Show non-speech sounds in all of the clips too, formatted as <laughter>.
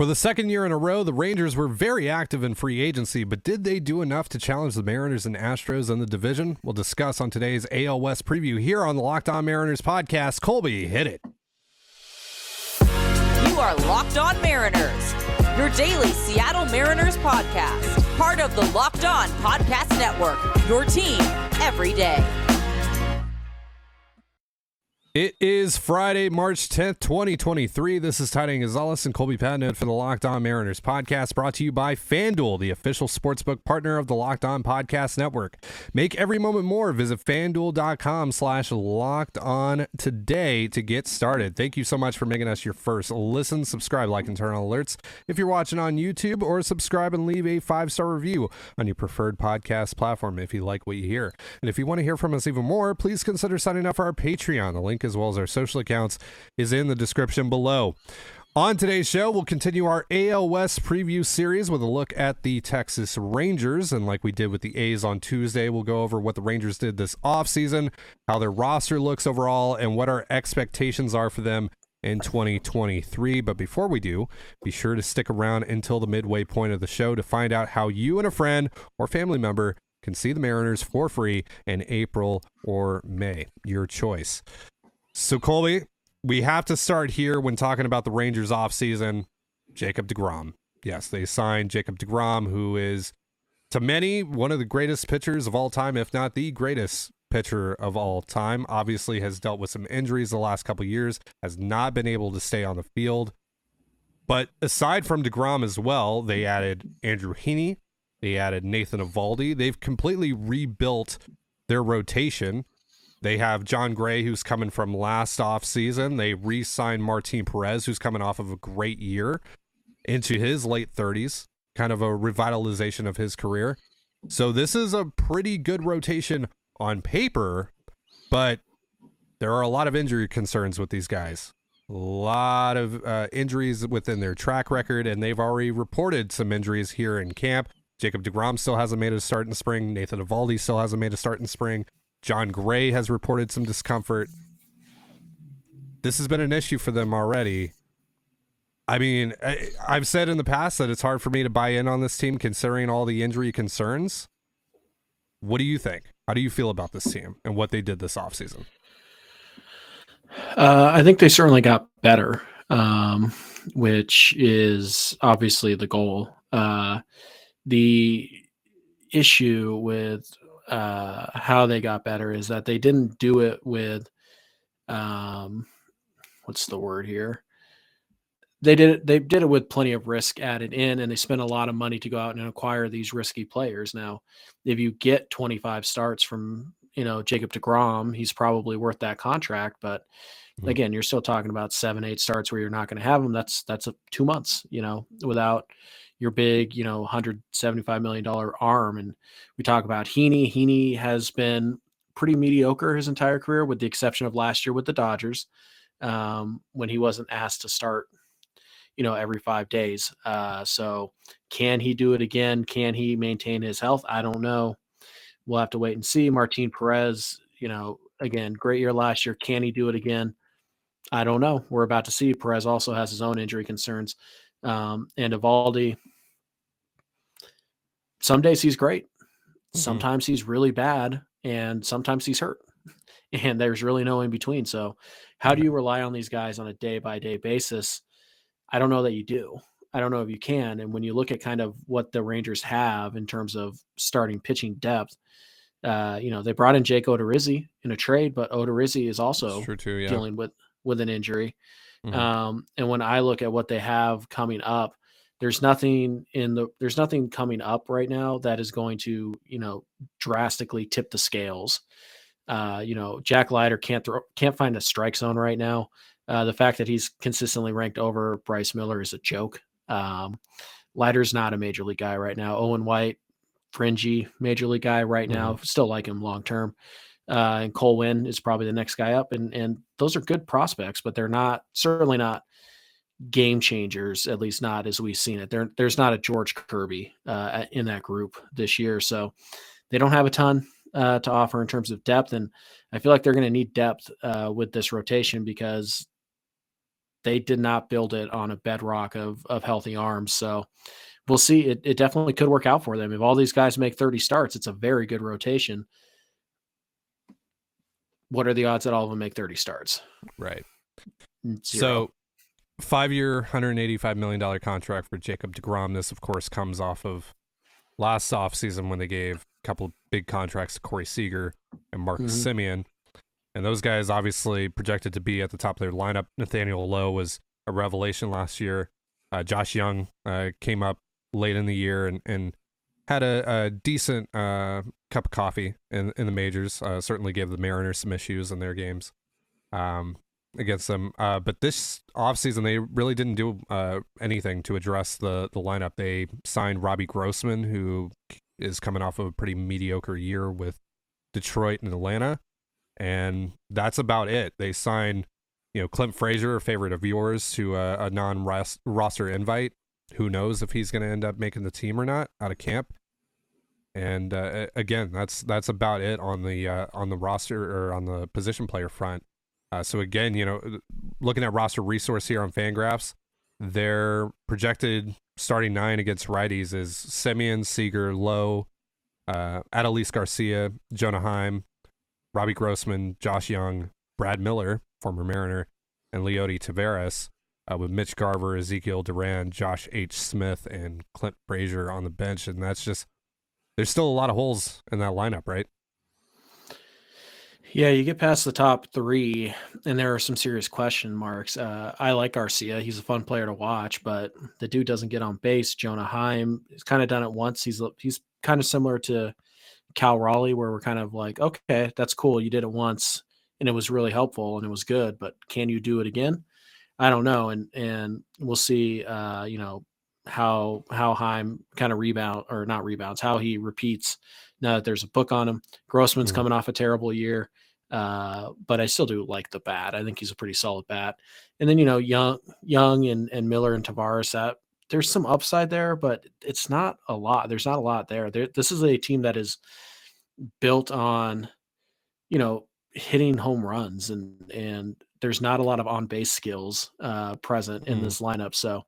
For the second year in a row, the Rangers were very active in free agency, but did they do enough to challenge the Mariners and Astros in the division? We'll discuss on today's AL West preview here on the Locked On Mariners podcast. Colby, hit it. You are Locked On Mariners, your daily Seattle Mariners podcast, part of the Locked On Podcast Network, your team every day. It is Friday, March 10th, 2023. This is Tidy Gonzalez and Colby Patnode for the Locked On Mariners podcast brought to you by FanDuel, the official sportsbook partner of the Locked On Podcast Network. Make every moment more. Visit fanduel.com slash locked on today to get started. Thank you so much for making us your first listen. Subscribe, like, and turn on alerts if you're watching on YouTube, or subscribe and leave a five star review on your preferred podcast platform if you like what you hear. And if you want to hear from us even more, please consider signing up for our Patreon. The link link as well as our social accounts is in the description below. On today's show, we'll continue our AL West preview series with a look at the Texas Rangers. And like we did with the A's on Tuesday, we'll go over what the Rangers did this offseason, how their roster looks overall, and what our expectations are for them in 2023. But before we do, be sure to stick around until the midway point of the show to find out how you and a friend or family member can see the Mariners for free in April or May. Your choice. So, Colby, we have to start here when talking about the Rangers offseason. Jacob DeGrom. Yes, they signed Jacob DeGrom, who is, to many, one of the greatest pitchers of all time, if not the greatest pitcher of all time. Obviously, has dealt with some injuries the last couple years, has not been able to stay on the field. But aside from DeGrom as well, they added Andrew Heaney, they added Nathan Eovaldi. They've completely rebuilt their rotation. They have Jon Gray, who's coming from last offseason. They re-signed Martin Perez, who's coming off of a great year into his late 30s, kind of a revitalization of his career. So this is a pretty good rotation on paper, but there are a lot of injury concerns with these guys. A lot of uh, injuries within their track record, and they've already reported some injuries here in camp. Jacob DeGrom still hasn't made a start in spring. Nathan Eovaldi still hasn't made a start in spring. Jon Gray has reported some discomfort. This has been an issue for them already. I mean, I, have said in the past that it's hard for me to buy in on this team considering all the injury concerns. What do you think? How do you feel about this team and what they did this offseason? Uh, I think they certainly got better, um, which is obviously the goal. Uh, the issue with uh, how they got better is that they didn't do it with um, what's the word here? They did it. They did it with plenty of risk added in, and they spent a lot of money to go out and acquire these risky players. Now, if you get 25 starts from you know Jacob Degrom, he's probably worth that contract. But mm-hmm. again, you're still talking about seven, eight starts where you're not going to have him. That's that's a, two months, you know, without your big, you know, $175 million arm. And we talk about Heaney. Heaney has been pretty mediocre his entire career, with the exception of last year with the Dodgers, um, when he wasn't asked to start, you know, every five days. Uh, so can he do it again? Can he maintain his health? I don't know. We'll have to wait and see. Martin Perez, you know, again, great year last year. Can he do it again? I don't know. We're about to see. Perez also has his own injury concerns. Um, and Eovaldi, some days he's great. Mm-hmm. Sometimes he's really bad and sometimes he's hurt. <laughs> And there's really no in between. So, how do you rely on these guys on a day by day basis? I don't know that you do. I don't know if you can. And when you look at kind of what the Rangers have in terms of starting pitching depth, uh, you know, they brought in Jake Odorizzi in a trade, but Odorizzi is also too, yeah. dealing with with an injury. Mm-hmm. Um, and when I look at what they have coming up, there's nothing in the there's nothing coming up right now that is going to you know drastically tip the scales. Uh, you know, Jack Leiter can't throw can't find a strike zone right now. Uh, the fact that he's consistently ranked over Bryce Miller is a joke. Um, Leiter's not a major league guy right now. Owen White, fringy major league guy right now. Mm-hmm. Still like him long term. Uh, and Cole Winn is probably the next guy up, and and those are good prospects, but they're not certainly not game changers, at least not as we've seen it. There, there's not a George Kirby uh, in that group this year, so they don't have a ton uh, to offer in terms of depth, and I feel like they're going to need depth uh, with this rotation because they did not build it on a bedrock of of healthy arms. So we'll see. It, it definitely could work out for them. If all these guys make 30 starts, it's a very good rotation. What are the odds that all of them make 30 starts? Right. Zero. So, five year, $185 million contract for Jacob DeGrom. This, of course, comes off of last offseason when they gave a couple of big contracts to Corey Seager and Marcus Mhm. Semien. And those guys obviously projected to be at the top of their lineup. Nathaniel Lowe was a revelation last year. Uh, Josh Jung uh, came up late in the year and, and had a, a decent uh, cup of coffee in, in the majors. Uh, certainly gave the Mariners some issues in their games um, against them. Uh, but this offseason, they really didn't do uh, anything to address the, the lineup. They signed Robbie Grossman, who is coming off of a pretty mediocre year with Detroit and Atlanta. And that's about it. They signed, you know, Clint Frazier, a favorite of yours, to a, a non roster invite. Who knows if he's going to end up making the team or not out of camp? And uh, again, that's that's about it on the uh, on the roster or on the position player front. Uh, so again, you know, looking at roster resource here on Fangraphs, their projected starting nine against righties is Semien, Seager, Lowe, uh, Adolis Garcia, Jonah Heim, Robbie Grossman, Josh Jung, Brad Miller, former Mariner, and Leody Taveras, uh, with Mitch Garver, Ezekiel Duran, Josh H. Smith, and Clint Frazier on the bench. And that's just, there's still a lot of holes in that lineup, right? Yeah, you get past the top three, and there are some serious question marks. Uh, I like Garcia; he's a fun player to watch, but the dude doesn't get on base. Jonah Heim has kind of done it once. He's he's kind of similar to Cal Raleigh, where we're kind of like, okay, that's cool, you did it once, and it was really helpful and it was good, but can you do it again? I don't know, and and we'll see. Uh, you know how how Heim kind of rebound or not rebounds, how he repeats now that there's a book on him. Grossman's Mhm. coming off a terrible year. Uh, but I still do like the bat. I think he's a pretty solid bat. And then you know, Jung, Jung, and and Miller and Taveras. That there's some upside there, but it's not a lot. There's not a lot there. there this is a team that is built on, you know, hitting home runs, and and there's not a lot of on base skills uh, present in Mhm. this lineup. So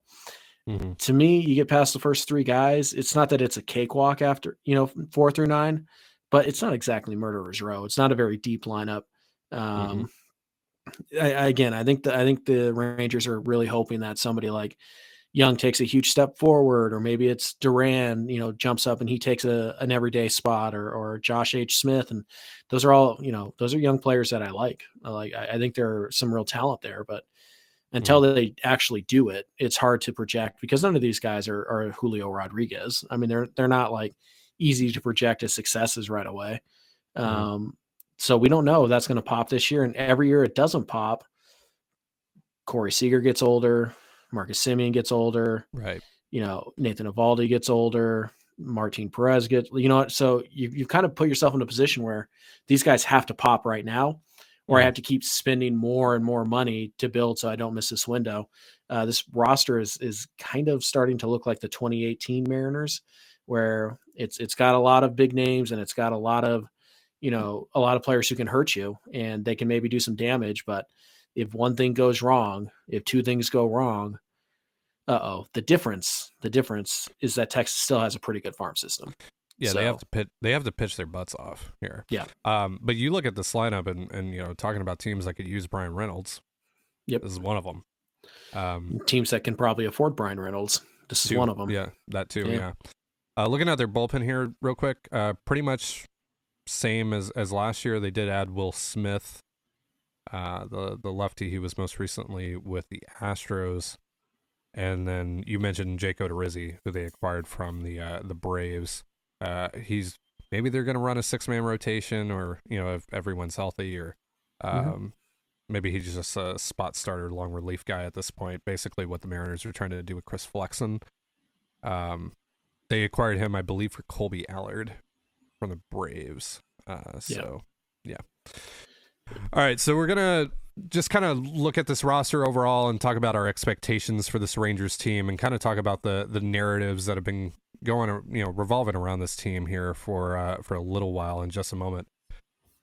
Mm-hmm. to me, you get past the first three guys. It's not that it's a cakewalk after, you know, four through nine, but it's not exactly murderer's row. It's not a very deep lineup. Um, I, I- again, I think the I think the Rangers are really hoping that somebody like Jung takes a huge step forward, or maybe it's Duran, you know, jumps up and he takes a an everyday spot, or or Josh H. Smith, and those are all, you know, those are young players that I like. I like. I, I think there are some real talent there, but until they actually do it, it's hard to project because none of these guys are, are Julio Rodriguez. I mean, they're they're not like easy to project as successes right away. Mhm. Um, so we don't know if that's going to pop this year, and every year it doesn't pop. Corey Seager gets older, Marcus Semien gets older, Right. you know, Nathan Eovaldi gets older, Martin Perez gets, you know what? So you you've kind of put yourself in a position where these guys have to pop right now, or I have to keep spending more and more money to build so I don't miss this window. Uh, this roster is is kind of starting to look like the 2018 Mariners, where it's it's got a lot of big names and it's got a lot of, you know, a lot of players who can hurt you and they can maybe do some damage, but if one thing goes wrong, if two things go wrong, uh oh, the difference, the difference is that Texas still has a pretty good farm system. Yeah, they have to pitch. They have to pitch their butts off here. Yeah. Um, but you look at this lineup, and and you know, talking about teams that could use Bryan Reynolds. Yep. This is one of them. Um, Teams that can probably afford Bryan Reynolds. This is two- one of them. Yeah, that too. Yeah. Yeah. Uh, looking at their bullpen here, real quick. Uh, pretty much same as as last year. They did add Will Smith, uh, the the lefty he was most recently with the Astros, and then you mentioned Jake Odorizzi, who they acquired from the uh, the Braves. Uh, he's maybe they're going to run a six man rotation, or you know if everyone's healthy, or um, Mhm. maybe he's just a spot starter, long relief guy at this point. Basically, what the Mariners are trying to do with Chris Flexen. Um, they acquired him, I believe, for Kolby Allard from the Braves. Uh, so yeah. All right, so we're gonna just kind of look at this roster overall and talk about our expectations for this Rangers team, and kind of talk about the the narratives that have been going, you know, revolving around this team here for uh, for a little while. In just a moment.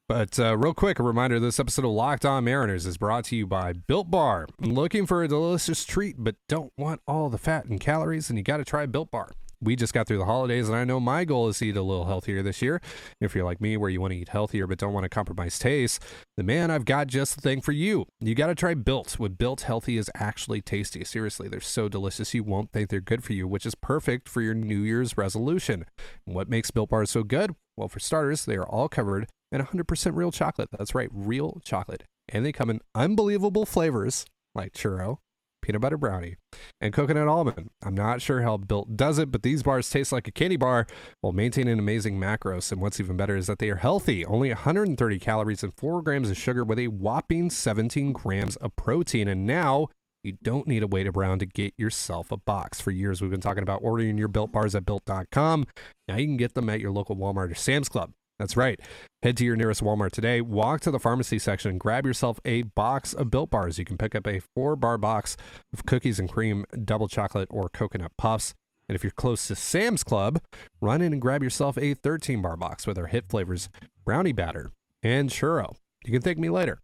But uh, real quick, a reminder this episode of Locked On Mariners is brought to you by Built Bar. Looking for a delicious treat, but don't want all the fat and calories, and you got to try Built Bar we just got through the holidays, and I know my goal is to eat a little healthier this year. If you're like me, where you want to eat healthier but don't want to compromise taste, the man, I've got just the thing for you. You got to try Built. What Built Healthy is actually tasty. Seriously, they're so delicious you won't think they're good for you, which is perfect for your New Year's resolution. what makes Built Bars so good? Well, for starters, they are all covered in 100% real chocolate. That's right, real chocolate. And they come in unbelievable flavors like churro, peanut butter brownie, and coconut almond. I'm not sure how Built does it, but these bars taste like a candy bar while maintaining amazing macros. And what's even better is that they are healthy, only 130 calories and 4 grams of sugar with a whopping 17 grams of protein. And now you don't need to wait around to get yourself a box. For years, we've been talking about ordering your built bars at built.com. Now you can get them at your local Walmart or Sam's Club. That's right. Head to your nearest Walmart today, walk to the pharmacy section, and grab yourself a box of built bars. You can pick up a four bar box of cookies and cream, double chocolate, or coconut puffs. And if you're close to Sam's Club, run in and grab yourself a 13 bar box with our hit flavors brownie batter and churro. You can thank me later.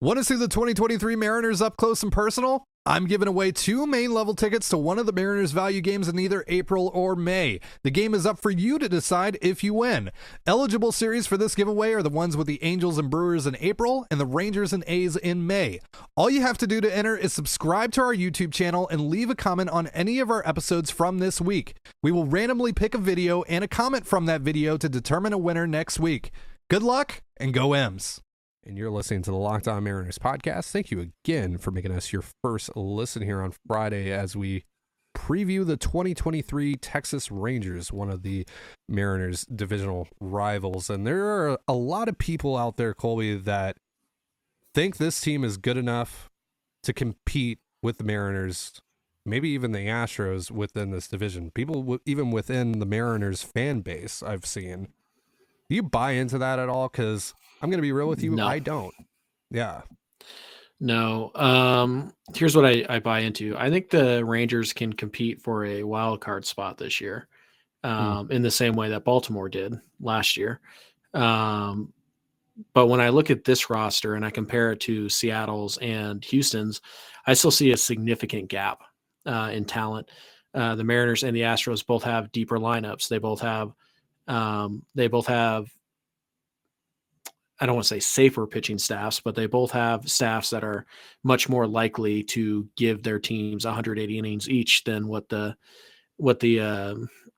Want to see the 2023 Mariners up close and personal? I'm giving away two main level tickets to one of the Mariners value games in either April or May. The game is up for you to decide if you win. Eligible series for this giveaway are the ones with the Angels and Brewers in April and the Rangers and A's in May. All you have to do to enter is subscribe to our YouTube channel and leave a comment on any of our episodes from this week. We will randomly pick a video and a comment from that video to determine a winner next week. Good luck and go M's and you're listening to the Locked On Mariners podcast. Thank you again for making us your first listen here on Friday as we preview the 2023 Texas Rangers, one of the Mariners' divisional rivals. And there are a lot of people out there, Colby, that think this team is good enough to compete with the Mariners, maybe even the Astros within this division. People, even within the Mariners fan base, I've seen. Do you buy into that at all? Because I'm going to be real with you. No. I don't. Yeah. No. Um, here's what I, I buy into. I think the Rangers can compete for a wild card spot this year, hmm. um, mm. in the same way that Baltimore did last year. Um, but when I look at this roster and I compare it to Seattle's and Houston's, I still see a significant gap uh, in talent. Uh, the Mariners and the Astros both have deeper lineups. They both have um, they both have I don't want to say safer pitching staffs, but they both have staffs that are much more likely to give their teams 180 innings each than what the what the uh,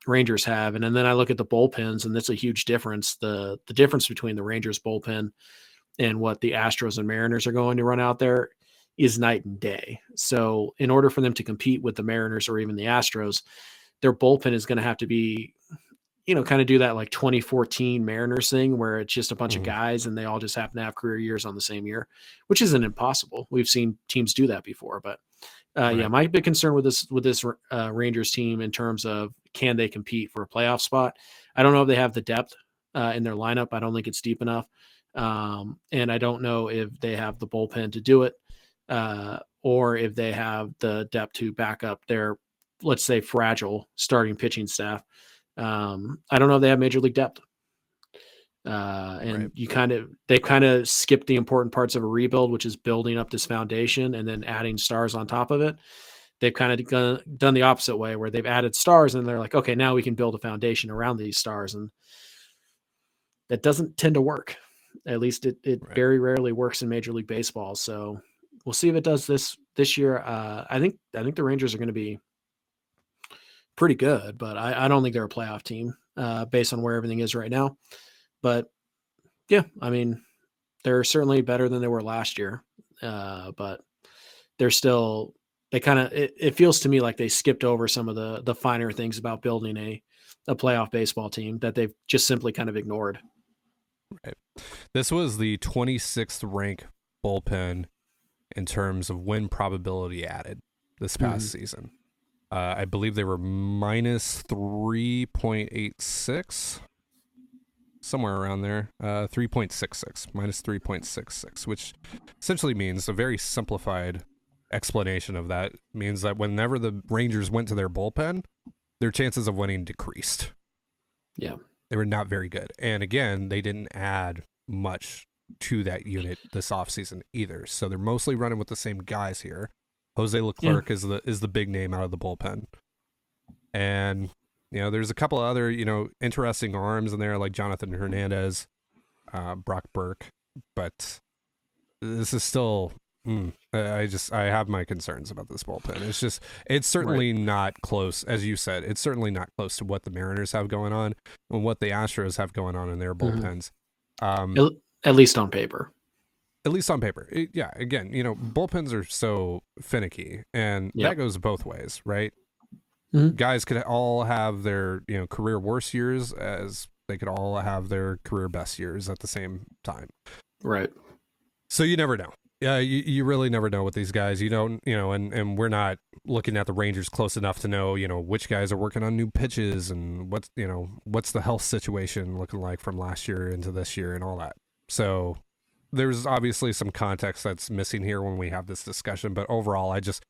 Rangers have. And, and then I look at the bullpens, and that's a huge difference. the The difference between the Rangers bullpen and what the Astros and Mariners are going to run out there is night and day. So, in order for them to compete with the Mariners or even the Astros, their bullpen is going to have to be you know, kind of do that like 2014 Mariners thing where it's just a bunch mm-hmm. of guys and they all just happen to have career years on the same year, which isn't impossible. We've seen teams do that before, but uh, right. yeah, my big concern with this with this uh, Rangers team in terms of can they compete for a playoff spot? I don't know if they have the depth uh, in their lineup. I don't think it's deep enough, um, and I don't know if they have the bullpen to do it, uh, or if they have the depth to back up their, let's say, fragile starting pitching staff. Um, I don't know if they have major league depth. Uh, and right. you kind of they kind of skip the important parts of a rebuild, which is building up this foundation and then adding stars on top of it. They've kind of done, done the opposite way, where they've added stars and they're like, okay, now we can build a foundation around these stars, and that doesn't tend to work. At least it it right. very rarely works in Major League Baseball. So we'll see if it does this this year. Uh, I think I think the Rangers are going to be pretty good, but I, I don't think they're a playoff team uh, based on where everything is right now. But yeah, I mean, they're certainly better than they were last year, uh, but they're still they kind of it, it, feels to me like they skipped over some of the the finer things about building a a playoff baseball team that they've just simply kind of ignored. Right. This was the 26th rank bullpen in terms of win probability added this past mm-hmm. season. Uh, I believe they were minus 3.86, somewhere around there. Uh, 3.66, minus 3.66, which essentially means a very simplified explanation of that means that whenever the Rangers went to their bullpen, their chances of winning decreased. Yeah. They were not very good. And again, they didn't add much to that unit this offseason either. So they're mostly running with the same guys here. Jose Leclerc yeah. is the is the big name out of the bullpen. And you know, there's a couple other, you know, interesting arms in there like Jonathan Hernandez, uh, Brock Burke, but this is still mm, I just I have my concerns about this bullpen. It's just it's certainly right. not close, as you said. It's certainly not close to what the Mariners have going on and what the Astros have going on in their mm-hmm. bullpens. Mm-hmm. Um, at least on paper. At least on paper, it, yeah. Again, you know, bullpens are so finicky, and yep. that goes both ways, right? Mm-hmm. Guys could all have their you know career worst years as they could all have their career best years at the same time. Right. So you never know yeah, you, you really never know with these guys. You don't, you know, and, and we're not looking at the Rangers close enough to know, you know, which guys are working on new pitches and what's, you know, what's the health situation looking like from last year into this year and all that. So there's obviously some context that's missing here when we have this discussion. But overall, I just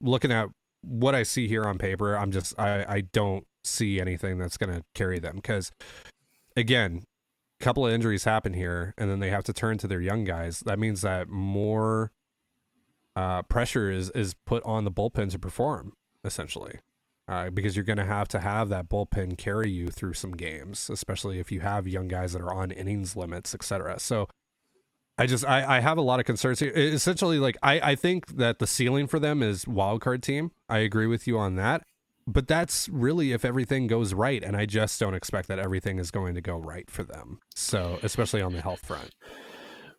looking at what I see here on paper, I'm just, I, I don't see anything that's going to carry them because again, a couple of injuries happen here, and then they have to turn to their young guys. That means that more uh, pressure is is put on the bullpen to perform essentially, uh, because you're going to have to have that bullpen carry you through some games, especially if you have young guys that are on innings limits, etc. So. I just I, I have a lot of concerns here. Essentially, like I, I think that the ceiling for them is wild card team. I agree with you on that but that's really if everything goes right and i just don't expect that everything is going to go right for them so especially on the health front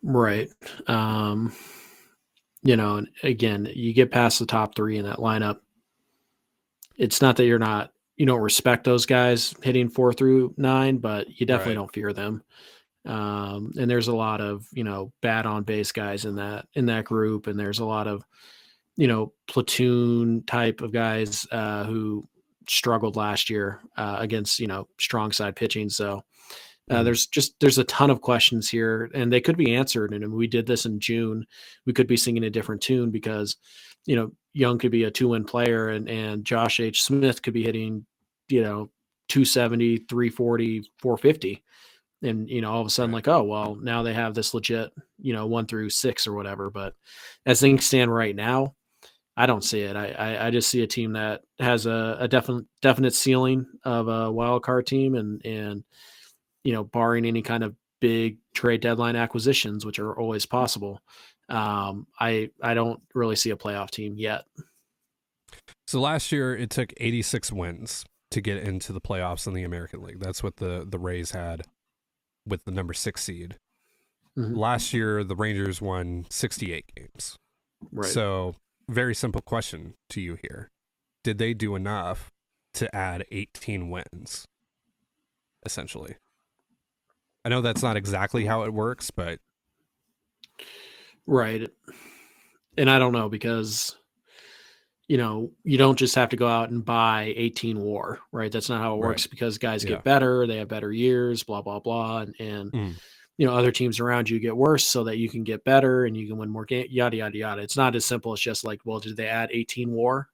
right um you know and again you get past the top three in that lineup it's not that you're not you don't respect those guys hitting four through nine but you definitely right. don't fear them um and there's a lot of you know bad on base guys in that in that group and there's a lot of you know, platoon type of guys uh, who struggled last year uh, against you know strong side pitching. So uh, mm-hmm. there's just there's a ton of questions here, and they could be answered. And we did this in June. We could be singing a different tune because you know Jung could be a two win player, and and Josh H Smith could be hitting you know 270, 340, 450. And you know, all of a sudden, like, oh well, now they have this legit, you know, one through six or whatever. But as things stand right now, I don't see it. I, I, I just see a team that has a, a definite definite ceiling of a wild card team, and and you know, barring any kind of big trade deadline acquisitions, which are always possible, um, I I don't really see a playoff team yet. So last year it took 86 wins to get into the playoffs in the American League. That's what the the Rays had with the number six seed. Mm-hmm. Last year the Rangers won 68 games. Right. So very simple question to you here. Did they do enough to add 18 wins? Essentially. I know that's not exactly how it works, but right. And I don't know because you know, you don't just have to go out and buy 18 war, right? That's not how it works right. because guys get better, they have better years, blah blah blah and and mm. you know other teams around you get worse so that you can get better and you can win more game yada yada yada. It's not as simple as just like well did they add 18 war?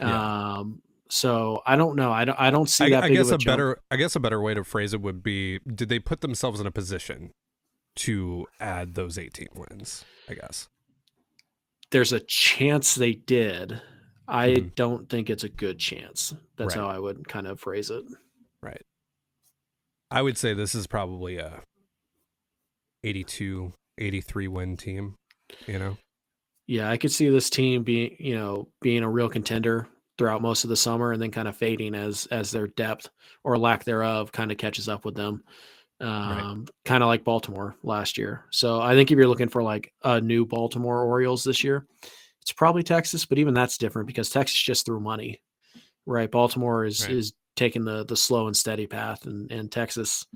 Yeah. um so i don't know. I don't i don't see that i, guess a, a better i guess a better way to phrase it would be did they put themselves in a position to add those 18 wins i guess? There's a chance they did i mm-hmm. don't think it's a good chance that's right. how i would kind of phrase it right i would say this is probably a 82, 83 win team, you know? Yeah, I could see this team being, you know, being a real contender throughout most of the summer and then kind of fading as as their depth or lack thereof kind of catches up with them. Um, right. kind of like Baltimore last year. So I think if you're looking for like a new Baltimore Orioles this year, it's probably Texas, but even that's different because Texas just threw money. Right? Baltimore is right. is taking the the slow and steady path and and Texas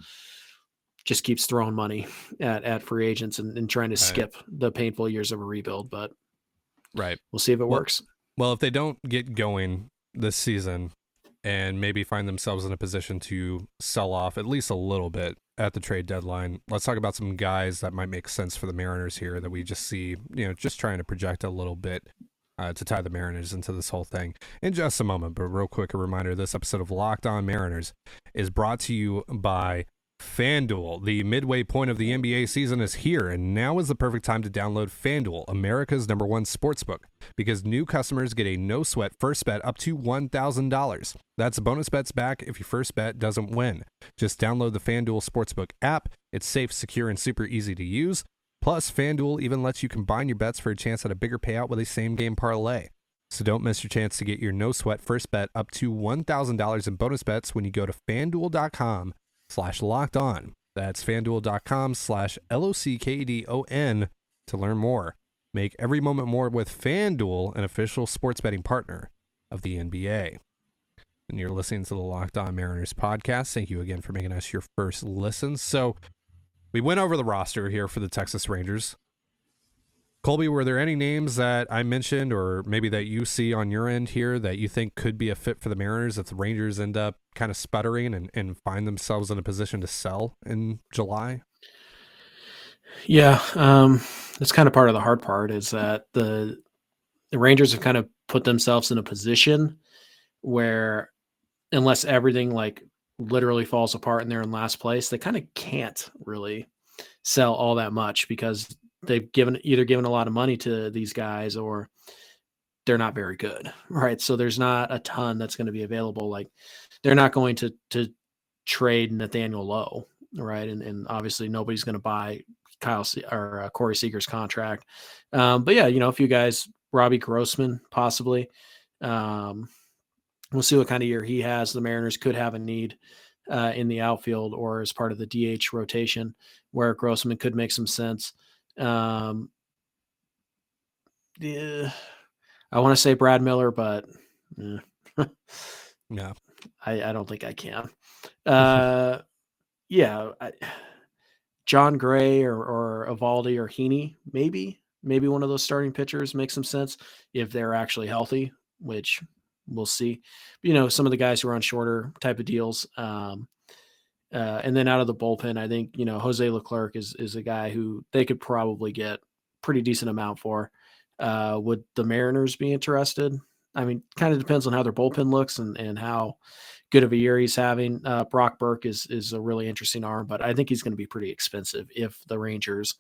just keeps throwing money at, at free agents and, and trying to right. skip the painful years of a rebuild. But right, we'll see if it well, works. Well, if they don't get going this season and maybe find themselves in a position to sell off at least a little bit at the trade deadline, let's talk about some guys that might make sense for the Mariners here that we just see, you know, just trying to project a little bit uh, to tie the Mariners into this whole thing in just a moment. But real quick, a reminder this episode of Locked On Mariners is brought to you by FanDuel, the midway point of the NBA season is here, and now is the perfect time to download FanDuel, America's number one sportsbook, because new customers get a no sweat first bet up to $1,000. That's bonus bets back if your first bet doesn't win. Just download the FanDuel Sportsbook app. It's safe, secure, and super easy to use. Plus, FanDuel even lets you combine your bets for a chance at a bigger payout with a same game parlay. So don't miss your chance to get your no sweat first bet up to $1,000 in bonus bets when you go to fanduel.com slash locked on. That's fanduel.com slash L O C K D O N to learn more. Make every moment more with FanDuel, an official sports betting partner of the NBA. And you're listening to the Locked On Mariners podcast. Thank you again for making us your first listen. So we went over the roster here for the Texas Rangers. Colby, were there any names that I mentioned or maybe that you see on your end here that you think could be a fit for the Mariners if the Rangers end up kind of sputtering and, and find themselves in a position to sell in July? Yeah, um, that's kind of part of the hard part is that the the Rangers have kind of put themselves in a position where unless everything like literally falls apart and they're in last place, they kind of can't really sell all that much because they've given either given a lot of money to these guys or they're not very good, <laughs> right? So there's not a ton that's going to be available. Like they're not going to to trade Nathaniel Lowe, right? And and obviously nobody's going to buy Kyle Se- or uh, Corey Seager's contract. Um, but yeah, you know, a few guys, Robbie Grossman possibly. Um, we'll see what kind of year he has. The Mariners could have a need uh, in the outfield or as part of the DH rotation where Grossman could make some sense. Um, yeah, I want to say Brad Miller, but eh, Yeah. <laughs> I, I don't think I can. <laughs> Uh, yeah, I, Jon Gray or or Eovaldi or Heaney, maybe maybe one of those starting pitchers makes some sense if they're actually healthy, which we'll see. You know, some of the guys who are on shorter type of deals. Um, uh, and then out of the bullpen, I think you know Jose Leclerc is is a guy who they could probably get pretty decent amount for. Uh, would the Mariners be interested? I mean, kind of depends on how their bullpen looks and and how good of a year he's having. Uh, Brock Burke is is a really interesting arm, but I think he's going to be pretty expensive if the Rangers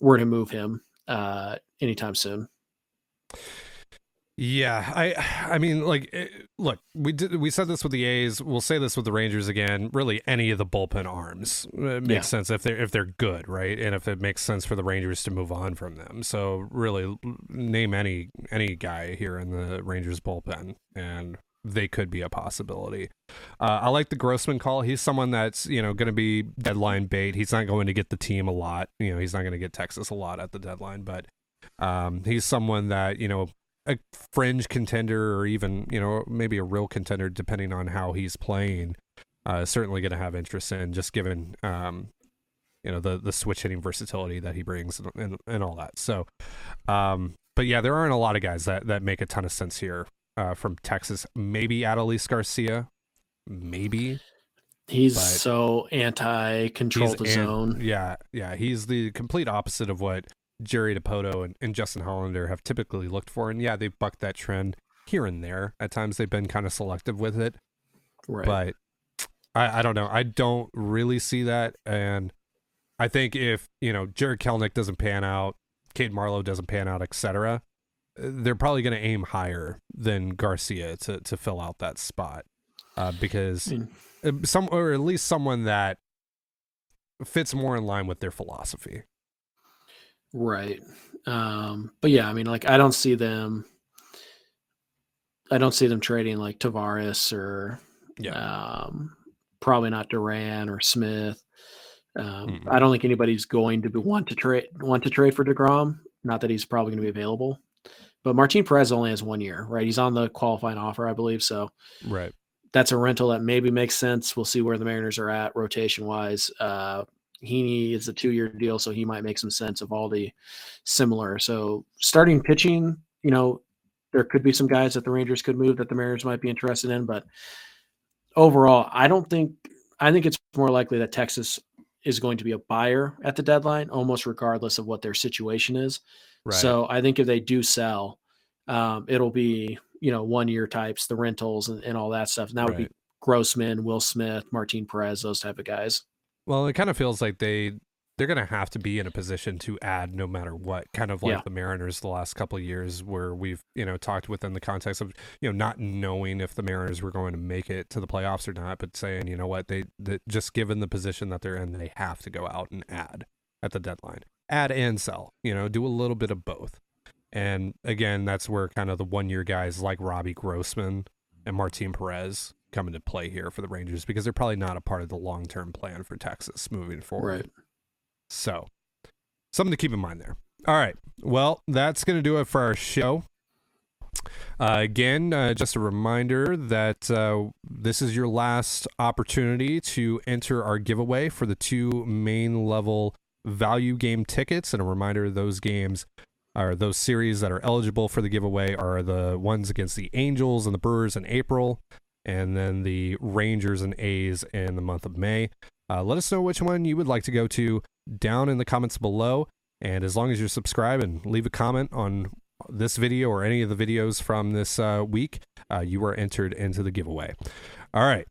were to move him uh, anytime soon. Yeah, I I mean like eh, look, we did we said this with the A's, we'll say this with the Rangers again. Really any of the bullpen arms it makes Yeah. sense if they're if they're good, right? And if it makes sense for the Rangers to move on from them. So really name any any guy here in the Rangers bullpen and they could be a possibility. Uh, I like the Grossman call. He's someone that's you know going to be deadline bait. He's not going to get the team a lot. You know, he's not going to get Texas a lot at the deadline, but um, he's someone that you know a fringe contender or even you know maybe a real contender depending on how he's playing uh, is certainly going to have interest in just given um, you know the the switch hitting versatility that he brings and, and, and all that so um, but yeah there aren't a lot of guys that that make a ton of sense here uh, from Texas maybe Adolis Garcia maybe He's so anti control the an- zone. Yeah, yeah. He's the complete opposite of what Jerry Dipoto and, and Justin Hollander have typically looked for. And yeah, they've bucked that trend here and there. At times they've been kind of selective with it. Right. But I, I don't know. I don't really see that. And I think if, you know, Jarred Kelenic doesn't pan out, Cade Marlowe doesn't pan out, etc., they're probably going to aim higher than Garcia to, to fill out that spot. Uh, because uh, some or at least someone that fits more in line with their philosophy. Right. Um, but yeah, I mean, like I don't see them. I don't see them trading like Taveras or yeah. um, probably not Duran or Smith. Um, Mm-mm. I don't think anybody's going to be, want to trade want to trade for Degrom. Not that he's probably going to be available, but Martin Perez only has one year, right? He's on the qualifying offer, I believe. So Right. that's a rental that maybe makes sense. We'll see where the Mariners are at rotation wise. Uh, Heaney is a two year deal, so he might make some sense of all the similar. So starting pitching, you know, there could be some guys that the Rangers could move that the Mariners might be interested in, but overall, I don't think I think it's more likely that Texas is going to be a buyer at the deadline, almost regardless of what their situation is. Right. So I think if they do sell, um, it'll be you know one year types, the rentals and, and all that stuff. And that would be Grossman, Will Smith, Martin Perez, those type of guys. Well, it kind of feels like they they're going to have to be in a position to add no matter what. Kind of like Yeah. the Mariners the last couple of years, where we've you know talked within the context of you know not knowing if the Mariners were going to make it to the playoffs or not, but saying you know what they that just given the position that they're in, they have to go out and add at the deadline, add and sell. You know, do a little bit of both. And again, that's where kind of the one year guys like Robbie Grossman and Martin Perez come into play here for the Rangers because they're probably not a part of the long term plan for Texas moving forward. Right. So, something to keep in mind there. All right. Well, that's going to do it for our show. Uh, again, uh, just a reminder that uh, this is your last opportunity to enter our giveaway for the two main level value game tickets. And a reminder those games are those series that are eligible for the giveaway are the ones against the Angels and the Brewers in April, and then the Rangers and A's in the month of May. Uh, let us know which one you would like to go to down in the comments below. And as long as you're subscribed and leave a comment on this video or any of the videos from this uh, week, uh, you are entered into the giveaway. All right.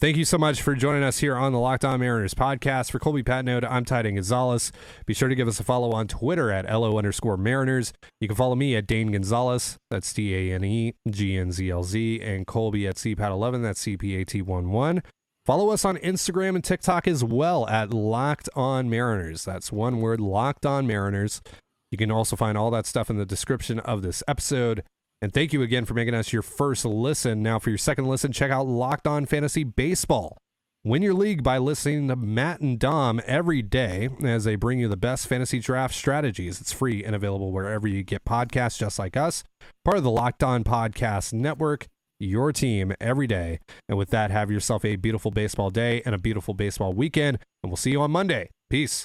Thank you so much for joining us here on the Locked On Mariners podcast. For Colby Patnode, I'm Titan Gonzalez. Be sure to give us a follow on Twitter at LO underscore Mariners. You can follow me at Dane Gonzalez. That's D A N E G N Z L Z. And Colby at CPAT11. That's CPAT11. Follow us on Instagram and TikTok as well at Locked On Mariners. That's one word, Locked On Mariners. You can also find all that stuff in the description of this episode. And thank you again for making us your first listen. Now, for your second listen, check out Locked On Fantasy Baseball. Win your league by listening to Matt and Dom every day as they bring you the best fantasy draft strategies. It's free and available wherever you get podcasts, just like us. Part of the Locked On Podcast Network, your team every day. And with that, have yourself a beautiful baseball day and a beautiful baseball weekend. And we'll see you on Monday. Peace.